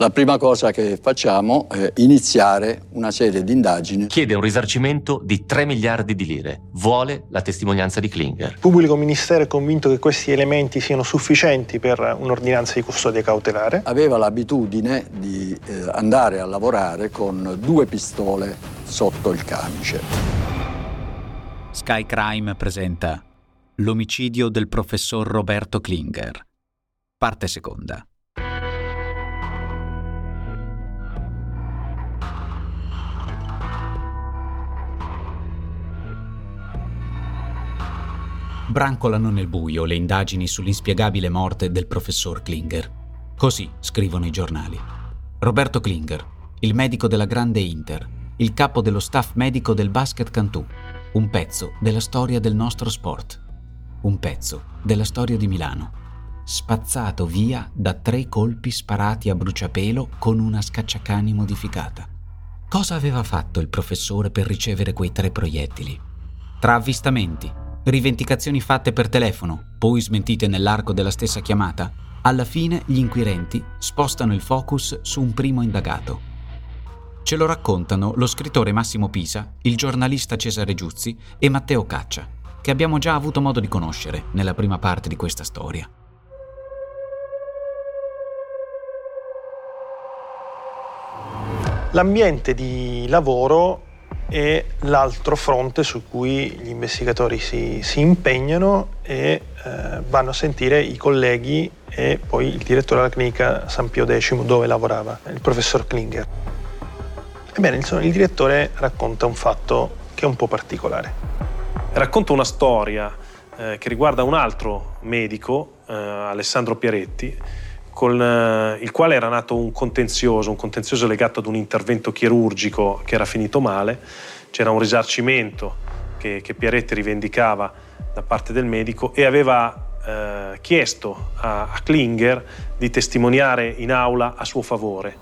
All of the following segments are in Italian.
La prima cosa che facciamo è iniziare una serie di indagini. Chiede un risarcimento di 3 miliardi di lire. Vuole la testimonianza di Klinger. Il pubblico ministero è convinto che questi elementi siano sufficienti per un'ordinanza di custodia cautelare. Aveva l'abitudine di eh, andare a lavorare con due pistole sotto il camice. Sky Crime presenta L'omicidio del professor Roberto Klinger. Parte seconda. Brancolano nel buio le indagini sull'inspiegabile morte del professor Klinger. Così scrivono i giornali. Roberto Klinger, il medico della Grande Inter, il capo dello staff medico del Basket Cantù, un pezzo della storia del nostro sport, un pezzo della storia di Milano, spazzato via da tre colpi sparati a bruciapelo con una scacciacani modificata. Cosa aveva fatto il professore per ricevere quei tre proiettili? Tra avvistamenti, rivendicazioni fatte per telefono, poi smentite nell'arco della stessa chiamata, alla fine gli inquirenti spostano il focus su un primo indagato. Ce lo raccontano lo scrittore Massimo Pisa, il giornalista Cesare Giuzzi e Matteo Caccia, che abbiamo già avuto modo di conoscere nella prima parte di questa storia. L'ambiente di lavoro è l'altro fronte su cui gli investigatori si, si impegnano e eh, vanno a sentire i colleghi e poi il direttore della clinica San Pio X dove lavorava, il professor Klinger. Ebbene, insomma, il direttore racconta un fatto che è un po' particolare. Racconta una storia eh, che riguarda un altro medico, eh, Alessandro Pieretti, con eh, il quale era nato un contenzioso, un contenzioso legato ad un intervento chirurgico che era finito male. C'era un risarcimento che, che Pieretti rivendicava da parte del medico e aveva eh, chiesto a, a Klinger di testimoniare in aula a suo favore.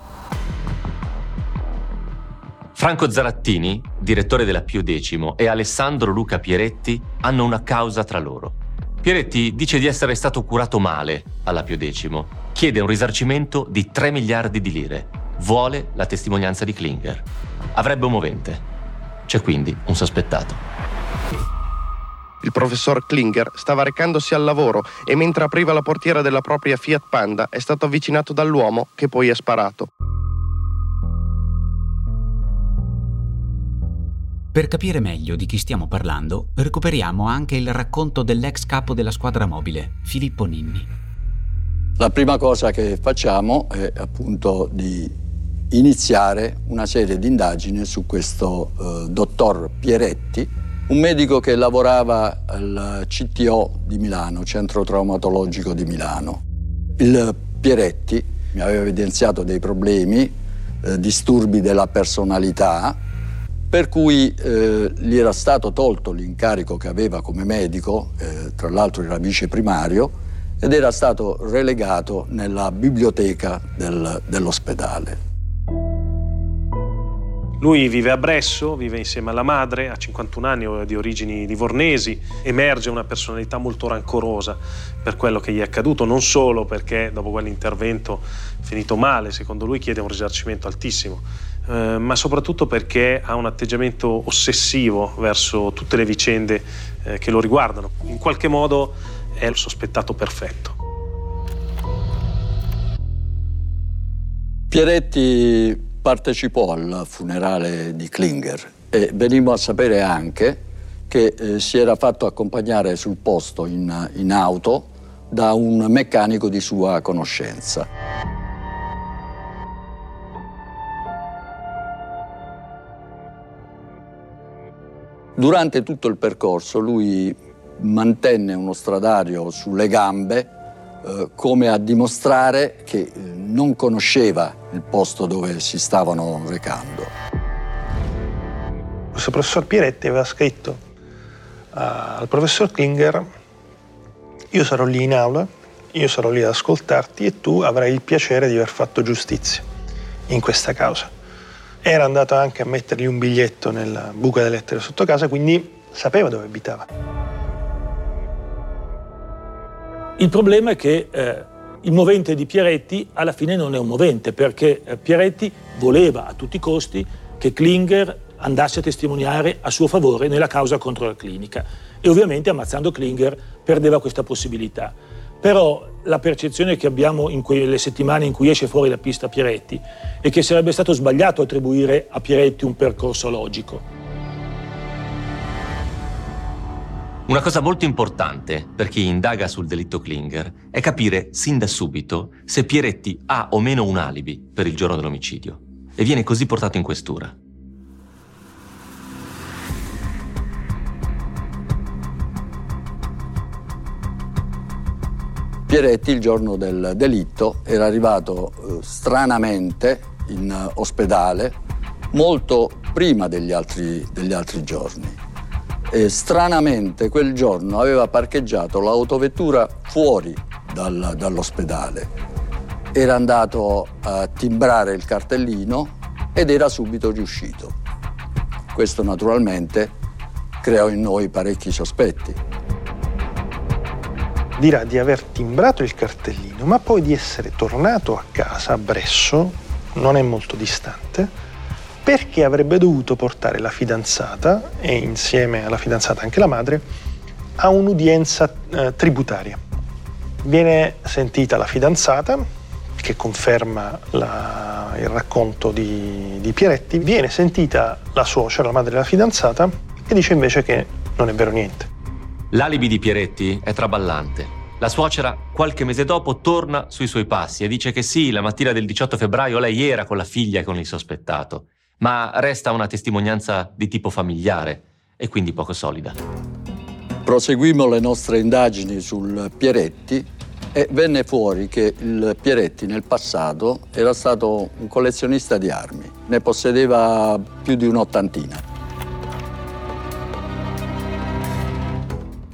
Franco Zarattini, direttore della Pio X, e Alessandro Luca Pieretti hanno una causa tra loro. Pieretti dice di essere stato curato male alla Pio X chiede un risarcimento di 3 miliardi di lire. Vuole la testimonianza di Klinger. Avrebbe un movente. C'è quindi un sospettato. Il professor Klinger stava recandosi al lavoro e mentre apriva la portiera della propria Fiat Panda è stato avvicinato dall'uomo che poi ha sparato. Per capire meglio di chi stiamo parlando, recuperiamo anche il racconto dell'ex capo della squadra mobile, Filippo Ninni. La prima cosa che facciamo è appunto di iniziare una serie di indagini su questo eh, dottor Pieretti, un medico che lavorava al CTO di Milano, Centro Traumatologico di Milano. Il Pieretti mi aveva evidenziato dei problemi, eh, disturbi della personalità, per cui eh, gli era stato tolto l'incarico che aveva come medico, eh, tra l'altro era vice primario, ed era stato relegato nella biblioteca del, dell'ospedale. Lui vive a Bresso, vive insieme alla madre, ha 51 anni, di origini livornesi, emerge una personalità molto rancorosa per quello che gli è accaduto, non solo perché dopo quell'intervento finito male, secondo lui chiede un risarcimento altissimo, eh, ma soprattutto perché ha un atteggiamento ossessivo verso tutte le vicende eh, che lo riguardano. In qualche modo è il sospettato perfetto. Pieretti partecipò al funerale di Klinger e venimmo a sapere anche che eh, si era fatto accompagnare sul posto in, in auto da un meccanico di sua conoscenza. Durante tutto il percorso lui mantenne uno stradario sulle gambe eh, come a dimostrare che eh, non conosceva il posto dove si stavano recando. Questo professor Pieretti aveva scritto uh, al professor Klinger io sarò lì in aula, io sarò lì ad ascoltarti e tu avrai il piacere di aver fatto giustizia in questa causa. era andato anche a mettergli un biglietto nella buca delle lettere sotto casa, quindi sapeva dove abitava. Il problema è che eh, il movente di Pieretti alla fine non è un movente, perché eh, Pieretti voleva a tutti i costi che Klinger andasse a testimoniare a suo favore nella causa contro la clinica e ovviamente ammazzando Klinger perdeva questa possibilità. Però la percezione che abbiamo in quelle settimane in cui esce fuori la pista Pieretti è che sarebbe stato sbagliato attribuire a Pieretti un percorso logico. Una cosa molto importante per chi indaga sul delitto Klinger è capire sin da subito se Pieretti ha o meno un alibi per il giorno dell'omicidio e viene così portato in questura. Pieretti il giorno del delitto era arrivato eh, stranamente in eh, ospedale molto prima degli altri, degli altri giorni. E stranamente quel giorno aveva parcheggiato l'autovettura fuori dal, dall'ospedale. Era andato a timbrare il cartellino ed era subito riuscito. Questo naturalmente creò in noi parecchi sospetti dirà di aver timbrato il cartellino, ma poi di essere tornato a casa a Bresso, non è molto distante, perché avrebbe dovuto portare la fidanzata e insieme alla fidanzata anche la madre a un'udienza eh, tributaria. Viene sentita la fidanzata, che conferma la, il racconto di, di Pieretti, viene sentita la suocera, la madre della fidanzata, e dice invece che non è vero niente. L'alibi di Pieretti è traballante. La suocera, qualche mese dopo, torna sui suoi passi e dice che sì, la mattina del 18 febbraio lei era con la figlia e con il sospettato, ma resta una testimonianza di tipo familiare e quindi poco solida. Proseguimmo le nostre indagini sul Pieretti e venne fuori che il Pieretti nel passato era stato un collezionista di armi, ne possedeva più di un'ottantina.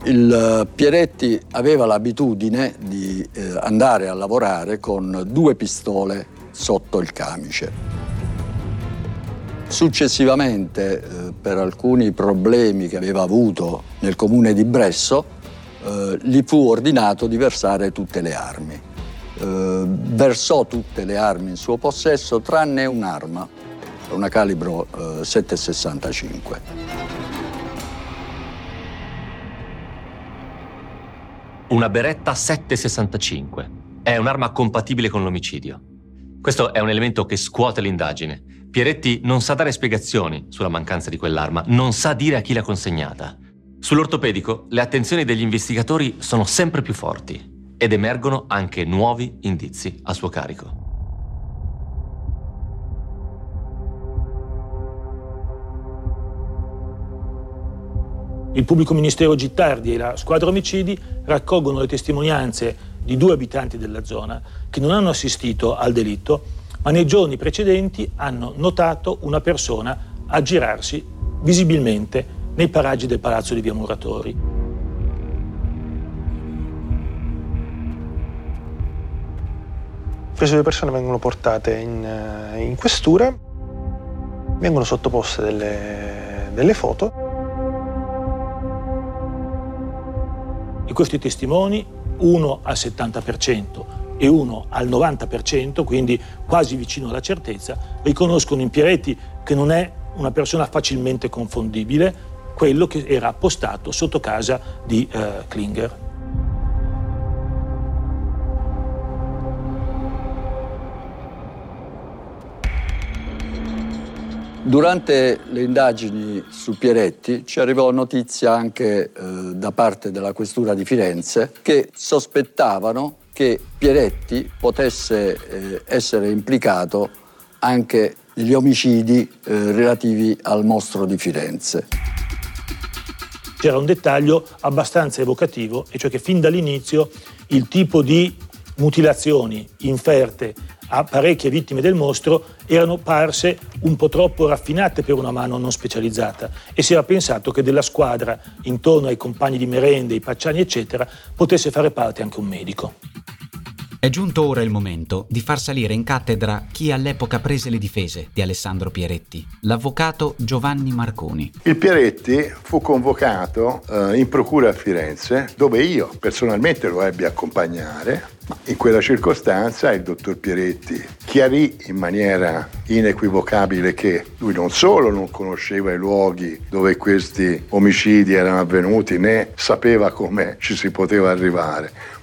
Il eh, Pieretti aveva l'abitudine di eh, andare a lavorare con due pistole sotto il camice. Successivamente, eh, per alcuni problemi che aveva avuto nel comune di Bresso, eh, gli fu ordinato di versare tutte le armi. Eh, versò tutte le armi in suo possesso tranne un'arma, una calibro 7,65. Eh, Una beretta 765. È un'arma compatibile con l'omicidio. Questo è un elemento che scuote l'indagine. Pieretti non sa dare spiegazioni sulla mancanza di quell'arma, non sa dire a chi l'ha consegnata. Sull'ortopedico le attenzioni degli investigatori sono sempre più forti ed emergono anche nuovi indizi a suo carico. Il pubblico ministero Gittardi e la squadra omicidi raccolgono le testimonianze di due abitanti della zona che non hanno assistito al delitto, ma nei giorni precedenti hanno notato una persona aggirarsi visibilmente nei paraggi del palazzo di Via Muratori. Queste due persone vengono portate in, eh, in questura, vengono sottoposte delle, delle foto Di questi testimoni, uno al 70% e uno al 90%, quindi quasi vicino alla certezza, riconoscono in Pieretti che non è una persona facilmente confondibile, quello che era appostato sotto casa di eh, Klinger. Durante le indagini su Pieretti ci arrivò notizia anche eh, da parte della Questura di Firenze che sospettavano che Pieretti potesse eh, essere implicato anche negli omicidi eh, relativi al mostro di Firenze. C'era un dettaglio abbastanza evocativo, e cioè che fin dall'inizio il tipo di mutilazioni inferte a parecchie vittime del mostro erano parse un po' troppo raffinate per una mano non specializzata e si era pensato che della squadra, intorno ai compagni di merende, i pacciani eccetera, potesse fare parte anche un medico. È giunto ora il momento di far salire in cattedra chi all'epoca prese le difese di Alessandro Pieretti, l'avvocato Giovanni Marconi. Il Pieretti fu convocato eh, in procura a Firenze, dove io personalmente lo ebbi a accompagnare. In quella circostanza il dottor Pieretti chiarì in maniera inequivocabile che lui non solo non conosceva i luoghi dove questi omicidi erano avvenuti né sapeva come ci si poteva arrivare,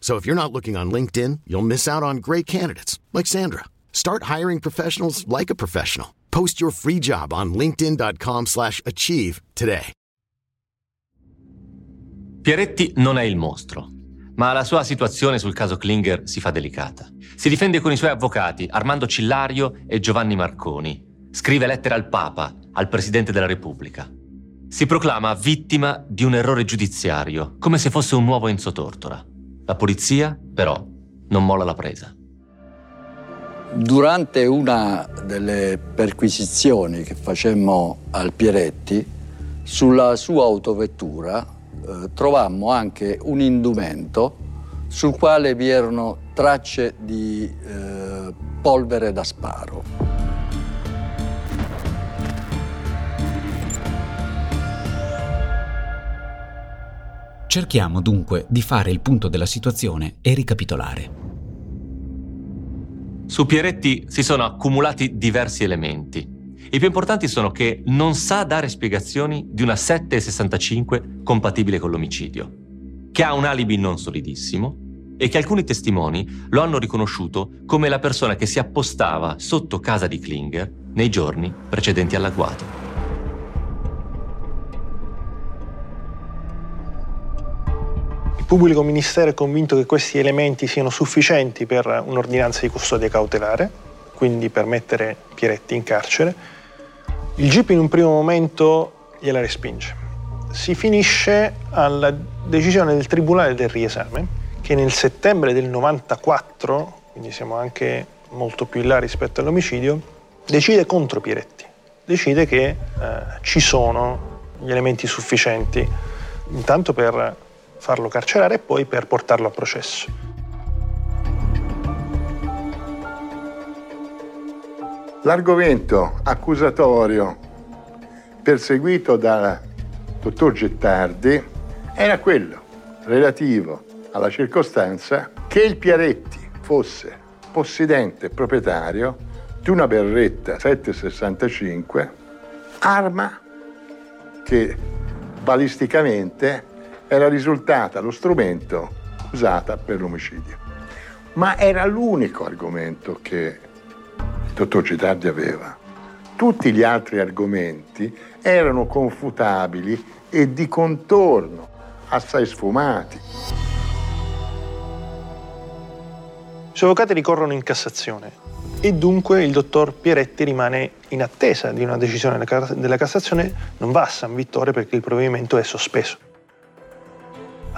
So if you're not looking on LinkedIn, you'll miss out on great candidates like Sandra. Start hiring professionals like a professional. Post your free job on linkedin.com/achieve today. Pieretti non è il mostro, ma la sua situazione sul caso Klinger si fa delicata. Si difende con i suoi avvocati Armando Cillario e Giovanni Marconi. Scrive lettere al Papa, al Presidente della Repubblica. Si proclama vittima di un errore giudiziario, come se fosse un nuovo Enzo Tortora. La polizia, però, non molla la presa. Durante una delle perquisizioni che facemmo al Pieretti, sulla sua autovettura eh, trovammo anche un indumento sul quale vi erano tracce di eh, polvere da sparo. Cerchiamo dunque di fare il punto della situazione e ricapitolare. Su Pieretti si sono accumulati diversi elementi. I più importanti sono che non sa dare spiegazioni di una 765 compatibile con l'omicidio, che ha un alibi non solidissimo e che alcuni testimoni lo hanno riconosciuto come la persona che si appostava sotto casa di Klinger nei giorni precedenti all'agguato. Pubblico ministero è convinto che questi elementi siano sufficienti per un'ordinanza di custodia cautelare, quindi per mettere Pieretti in carcere. Il GIP in un primo momento gliela respinge. Si finisce alla decisione del Tribunale del riesame, che nel settembre del 94, quindi siamo anche molto più in là rispetto all'omicidio, decide contro Pieretti. Decide che eh, ci sono gli elementi sufficienti, intanto per farlo carcerare e poi per portarlo a processo. L'argomento accusatorio perseguito dal dottor Gettardi era quello relativo alla circostanza che il Piaretti fosse possidente proprietario di una berretta 765, arma che balisticamente era risultata lo strumento usato per l'omicidio. Ma era l'unico argomento che il dottor Citardi aveva. Tutti gli altri argomenti erano confutabili e di contorno, assai sfumati. I suoi avvocati ricorrono in Cassazione e dunque il dottor Pieretti rimane in attesa di una decisione della Cassazione, non va a San Vittore perché il provvedimento è sospeso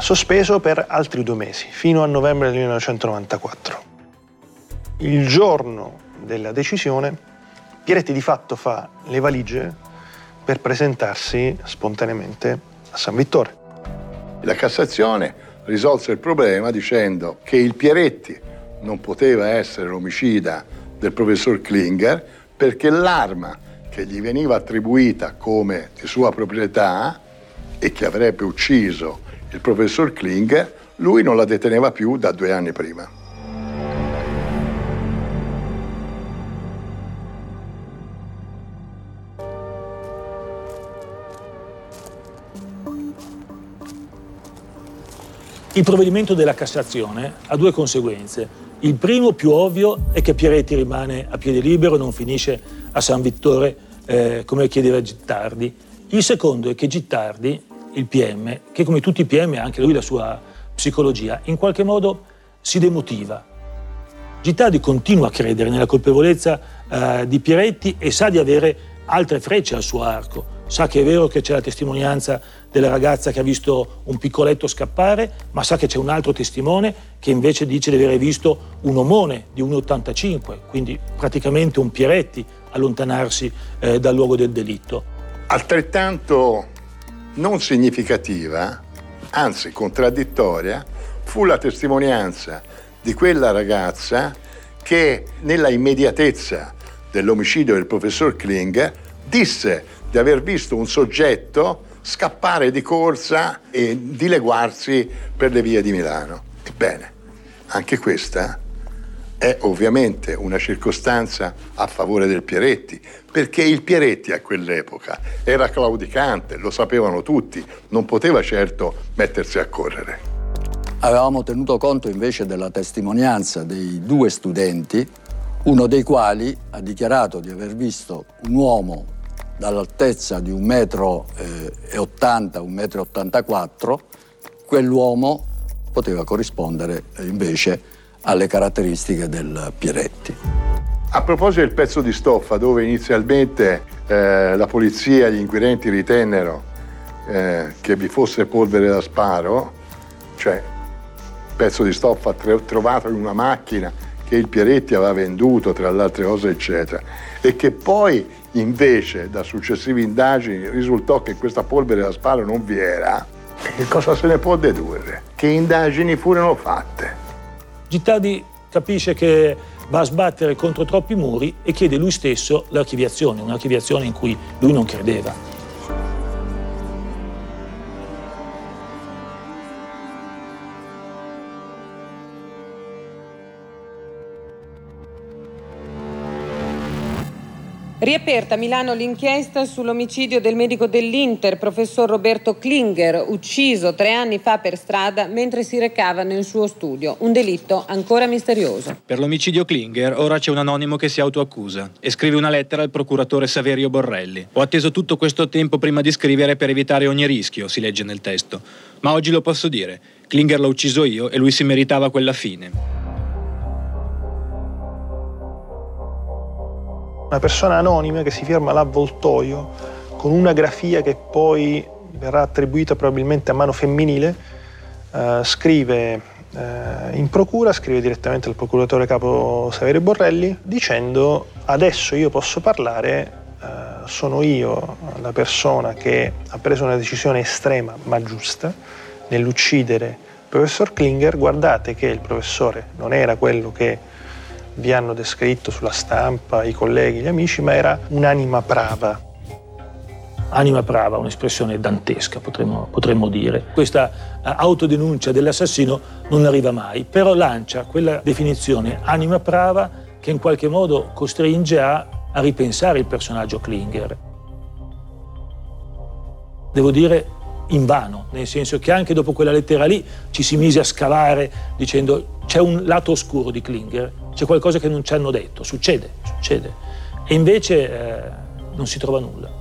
sospeso per altri due mesi, fino a novembre del 1994. Il giorno della decisione, Pieretti di fatto fa le valigie per presentarsi spontaneamente a San Vittore. La Cassazione risolse il problema dicendo che il Pieretti non poteva essere l'omicida del professor Klinger perché l'arma che gli veniva attribuita come di sua proprietà e che avrebbe ucciso il professor Klinger, lui non la deteneva più da due anni prima. Il provvedimento della Cassazione ha due conseguenze. Il primo, più ovvio, è che Pieretti rimane a piede libero non finisce a San Vittore eh, come chiedeva Gittardi. Il secondo è che Gittardi il PM, che come tutti i PM ha anche lui la sua psicologia, in qualche modo si demotiva. Gittadi continua a credere nella colpevolezza eh, di Pieretti e sa di avere altre frecce al suo arco. Sa che è vero che c'è la testimonianza della ragazza che ha visto un piccoletto scappare, ma sa che c'è un altro testimone che invece dice di aver visto un omone di 1,85, quindi praticamente un Pieretti allontanarsi eh, dal luogo del delitto. Altrettanto non significativa, anzi contraddittoria, fu la testimonianza di quella ragazza che nella immediatezza dell'omicidio del professor Kling disse di aver visto un soggetto scappare di corsa e dileguarsi per le vie di Milano. Ebbene, anche questa è ovviamente una circostanza a favore del Pieretti, perché il Pieretti a quell'epoca era claudicante, lo sapevano tutti, non poteva certo mettersi a correre. Avevamo tenuto conto invece della testimonianza dei due studenti, uno dei quali ha dichiarato di aver visto un uomo dall'altezza di 1,80 m, 1,84 m, quell'uomo poteva corrispondere invece alle caratteristiche del Pieretti. A proposito del pezzo di stoffa dove inizialmente eh, la polizia e gli inquirenti ritennero eh, che vi fosse polvere da sparo, cioè pezzo di stoffa trovato in una macchina che il Pieretti aveva venduto, tra le altre cose, eccetera, e che poi invece da successive indagini risultò che questa polvere da sparo non vi era, che cosa se ne può dedurre? Che indagini furono fatte? Gittadi capisce che va a sbattere contro troppi muri e chiede lui stesso l'archiviazione, un'archiviazione in cui lui non credeva. Riaperta a Milano l'inchiesta sull'omicidio del medico dell'Inter, professor Roberto Klinger, ucciso tre anni fa per strada mentre si recava nel suo studio. Un delitto ancora misterioso. Per l'omicidio Klinger ora c'è un anonimo che si autoaccusa e scrive una lettera al procuratore Saverio Borrelli. Ho atteso tutto questo tempo prima di scrivere per evitare ogni rischio, si legge nel testo. Ma oggi lo posso dire. Klinger l'ho ucciso io e lui si meritava quella fine. Una persona anonima che si firma l'avvoltoio con una grafia che poi verrà attribuita probabilmente a mano femminile, eh, scrive eh, in procura, scrive direttamente al procuratore capo Saverio Borrelli dicendo adesso io posso parlare, eh, sono io la persona che ha preso una decisione estrema ma giusta nell'uccidere il professor Klinger, guardate che il professore non era quello che vi hanno descritto sulla stampa i colleghi, gli amici, ma era un'anima brava. Anima brava, un'espressione dantesca potremmo, potremmo dire. Questa uh, autodenuncia dell'assassino non arriva mai, però lancia quella definizione anima brava che in qualche modo costringe a, a ripensare il personaggio Klinger. Devo dire in vano, nel senso che anche dopo quella lettera lì ci si mise a scavare dicendo c'è un lato oscuro di Klinger, c'è qualcosa che non ci hanno detto, succede, succede. E invece eh, non si trova nulla.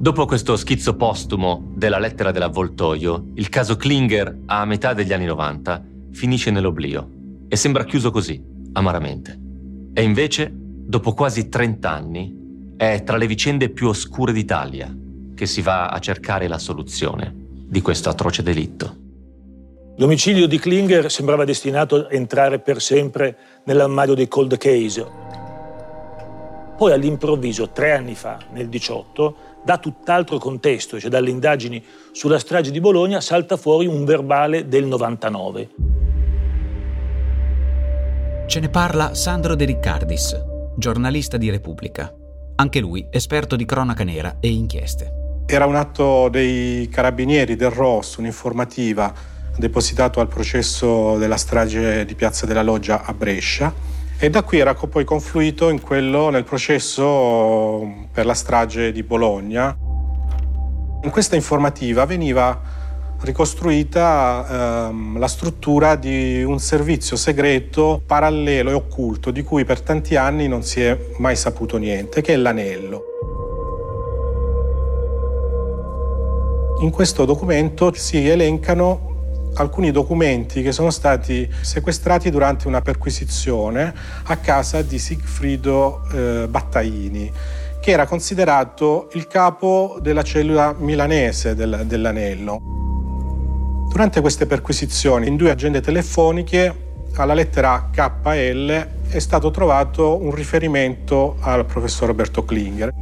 Dopo questo schizzo postumo della lettera dell'avvoltoio, il caso Klinger a metà degli anni 90 finisce nell'oblio e sembra chiuso così, amaramente. E invece, dopo quasi 30 anni, è tra le vicende più oscure d'Italia che si va a cercare la soluzione di questo atroce delitto. L'omicidio di Klinger sembrava destinato a entrare per sempre nell'armadio dei cold case. Poi all'improvviso, tre anni fa, nel 18, da tutt'altro contesto, cioè dalle indagini sulla strage di Bologna, salta fuori un verbale del 99. Ce ne parla Sandro De Riccardis, giornalista di Repubblica. Anche lui esperto di cronaca nera e inchieste. Era un atto dei carabinieri del ROS, un'informativa depositato al processo della strage di Piazza della Loggia a Brescia e da qui era poi confluito in quello nel processo per la strage di Bologna. In questa informativa veniva ricostruita ehm, la struttura di un servizio segreto parallelo e occulto di cui per tanti anni non si è mai saputo niente, che è l'anello. In questo documento si elencano alcuni documenti che sono stati sequestrati durante una perquisizione a casa di Sigfrido eh, Battaini, che era considerato il capo della cellula milanese del, dell'anello. Durante queste perquisizioni, in due agende telefoniche, alla lettera KL è stato trovato un riferimento al professor Roberto Klinger.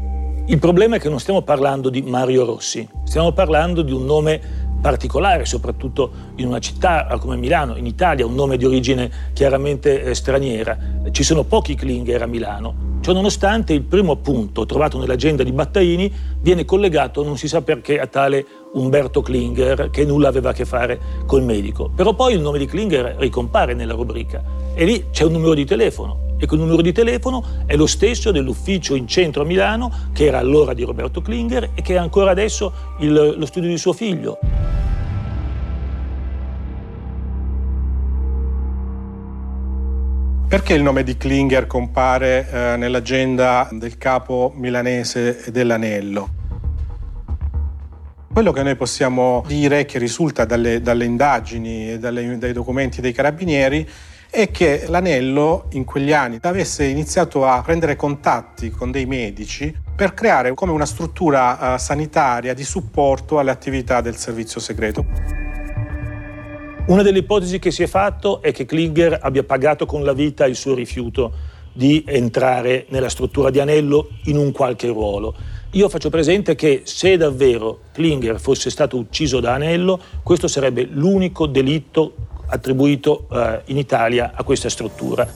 Il problema è che non stiamo parlando di Mario Rossi, stiamo parlando di un nome particolare, soprattutto in una città come Milano, in Italia, un nome di origine chiaramente eh, straniera. Ci sono pochi Klinger a Milano. Ciononostante il primo punto trovato nell'agenda di Battaini viene collegato, non si sa perché, a tale Umberto Klinger, che nulla aveva a che fare col medico. Però poi il nome di Klinger ricompare nella rubrica e lì c'è un numero di telefono e quel numero di telefono è lo stesso dell'ufficio in centro a Milano, che era allora di Roberto Klinger e che è ancora adesso il, lo studio di suo figlio. Perché il nome di Klinger compare eh, nell'agenda del capo milanese dell'Anello? Quello che noi possiamo dire, che risulta dalle, dalle indagini e dai documenti dei carabinieri, è che l'anello in quegli anni avesse iniziato a prendere contatti con dei medici per creare come una struttura uh, sanitaria di supporto alle attività del servizio segreto. Una delle ipotesi che si è fatto è che Klinger abbia pagato con la vita il suo rifiuto di entrare nella struttura di Anello in un qualche ruolo. Io faccio presente che se davvero Klinger fosse stato ucciso da Anello, questo sarebbe l'unico delitto attribuito eh, in Italia a questa struttura.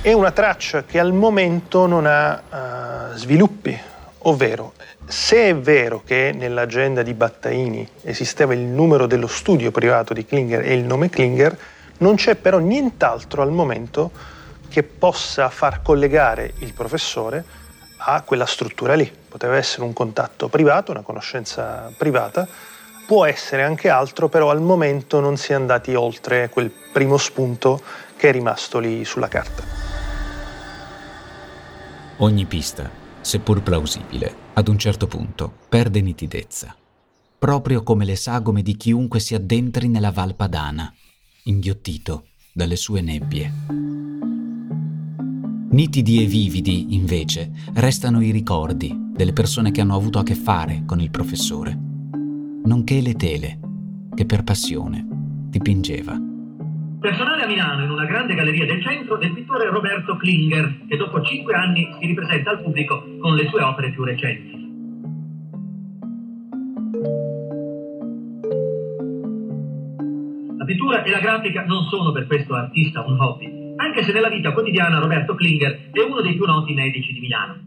È una traccia che al momento non ha uh, sviluppi, ovvero se è vero che nell'agenda di Battaini esisteva il numero dello studio privato di Klinger e il nome Klinger, non c'è però nient'altro al momento che possa far collegare il professore a quella struttura lì. Poteva essere un contatto privato, una conoscenza privata, può essere anche altro, però al momento non si è andati oltre quel primo spunto che è rimasto lì sulla carta. Ogni pista, seppur plausibile, ad un certo punto perde nitidezza, proprio come le sagome di chiunque si addentri nella Val Padana, inghiottito dalle sue nebbie. Nitidi e vividi, invece, restano i ricordi delle persone che hanno avuto a che fare con il professore nonché le tele, che per passione dipingeva. Personale a Milano in una grande galleria del centro del pittore Roberto Klinger, che dopo cinque anni si ripresenta al pubblico con le sue opere più recenti. La pittura e la grafica non sono per questo artista un hobby, anche se nella vita quotidiana Roberto Klinger è uno dei più noti medici di Milano.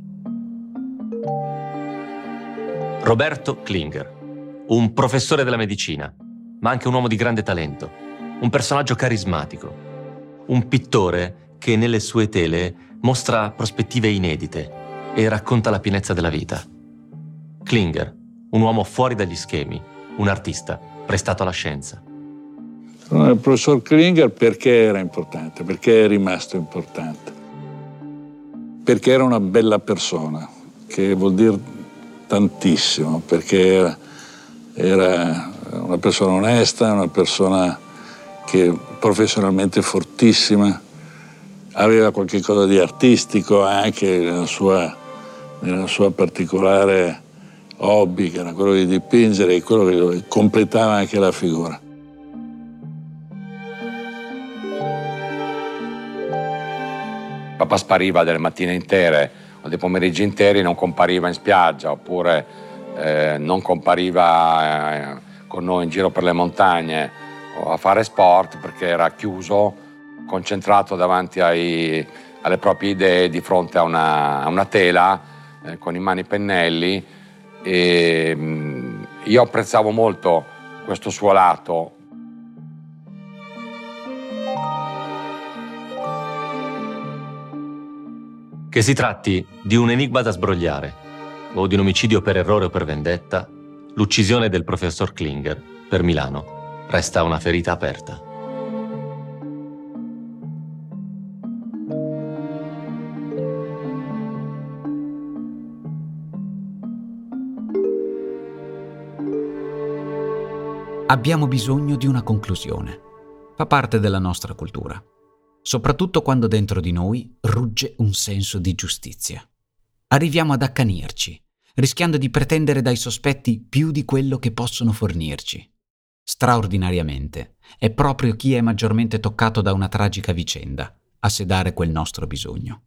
Roberto Klinger un professore della medicina, ma anche un uomo di grande talento, un personaggio carismatico, un pittore che nelle sue tele mostra prospettive inedite e racconta la pienezza della vita. Klinger, un uomo fuori dagli schemi, un artista prestato alla scienza. Il professor Klinger perché era importante? Perché è rimasto importante? Perché era una bella persona, che vuol dire tantissimo, perché era era una persona onesta, una persona che professionalmente fortissima, aveva qualche cosa di artistico anche nella sua, nella sua particolare hobby, che era quello di dipingere e quello che completava anche la figura. Papà spariva delle mattine intere o dei pomeriggi interi, non compariva in spiaggia oppure eh, non compariva eh, con noi in giro per le montagne a fare sport perché era chiuso, concentrato davanti ai, alle proprie idee di fronte a una, a una tela eh, con in mano i pennelli e mh, mm, io apprezzavo molto questo suo lato. Che si tratti di un enigma da sbrogliare o di un omicidio per errore o per vendetta, l'uccisione del professor Klinger per Milano resta una ferita aperta. Abbiamo bisogno di una conclusione. Fa parte della nostra cultura, soprattutto quando dentro di noi rugge un senso di giustizia. Arriviamo ad accanirci, rischiando di pretendere dai sospetti più di quello che possono fornirci. Straordinariamente, è proprio chi è maggiormente toccato da una tragica vicenda a sedare quel nostro bisogno.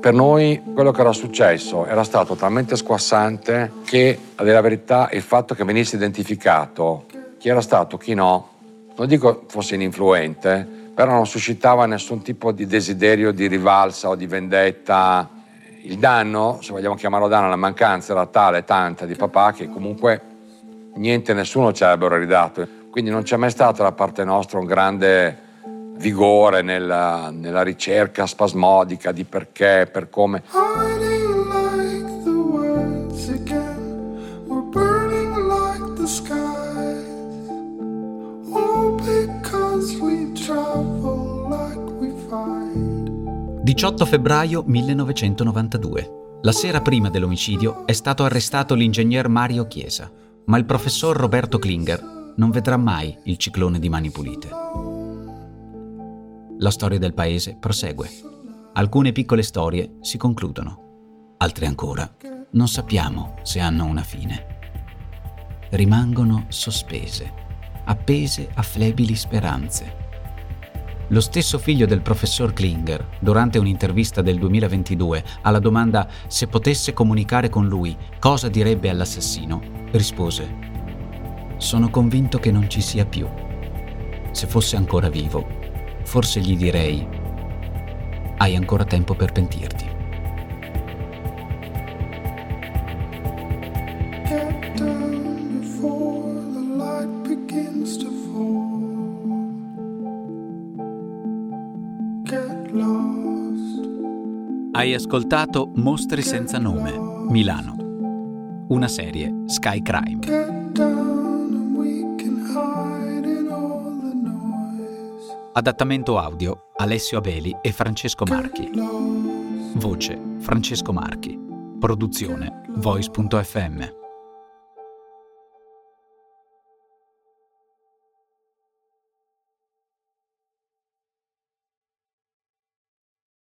Per noi quello che era successo era stato talmente squassante che, a dire la verità, il fatto che venisse identificato chi era stato, chi no, non dico fosse ininfluente, però non suscitava nessun tipo di desiderio di rivalsa o di vendetta. Il danno, se vogliamo chiamarlo danno, la mancanza era tale, tanta di papà che comunque niente, nessuno ci avrebbero ridato. Quindi non c'è mai stato da parte nostra un grande vigore nella, nella ricerca spasmodica di perché, per come. 18 febbraio 1992. La sera prima dell'omicidio è stato arrestato l'ingegner Mario Chiesa, ma il professor Roberto Klinger non vedrà mai il ciclone di mani pulite. La storia del paese prosegue. Alcune piccole storie si concludono, altre ancora non sappiamo se hanno una fine. Rimangono sospese, appese a flebili speranze. Lo stesso figlio del professor Klinger, durante un'intervista del 2022 alla domanda se potesse comunicare con lui cosa direbbe all'assassino, rispose sono convinto che non ci sia più. Se fosse ancora vivo, forse gli direi, hai ancora tempo per pentirti. Hai ascoltato Mostri senza nome, Milano. Una serie Sky Crime. Adattamento audio Alessio Abeli e Francesco Marchi. Voce Francesco Marchi. Produzione Voice.fm.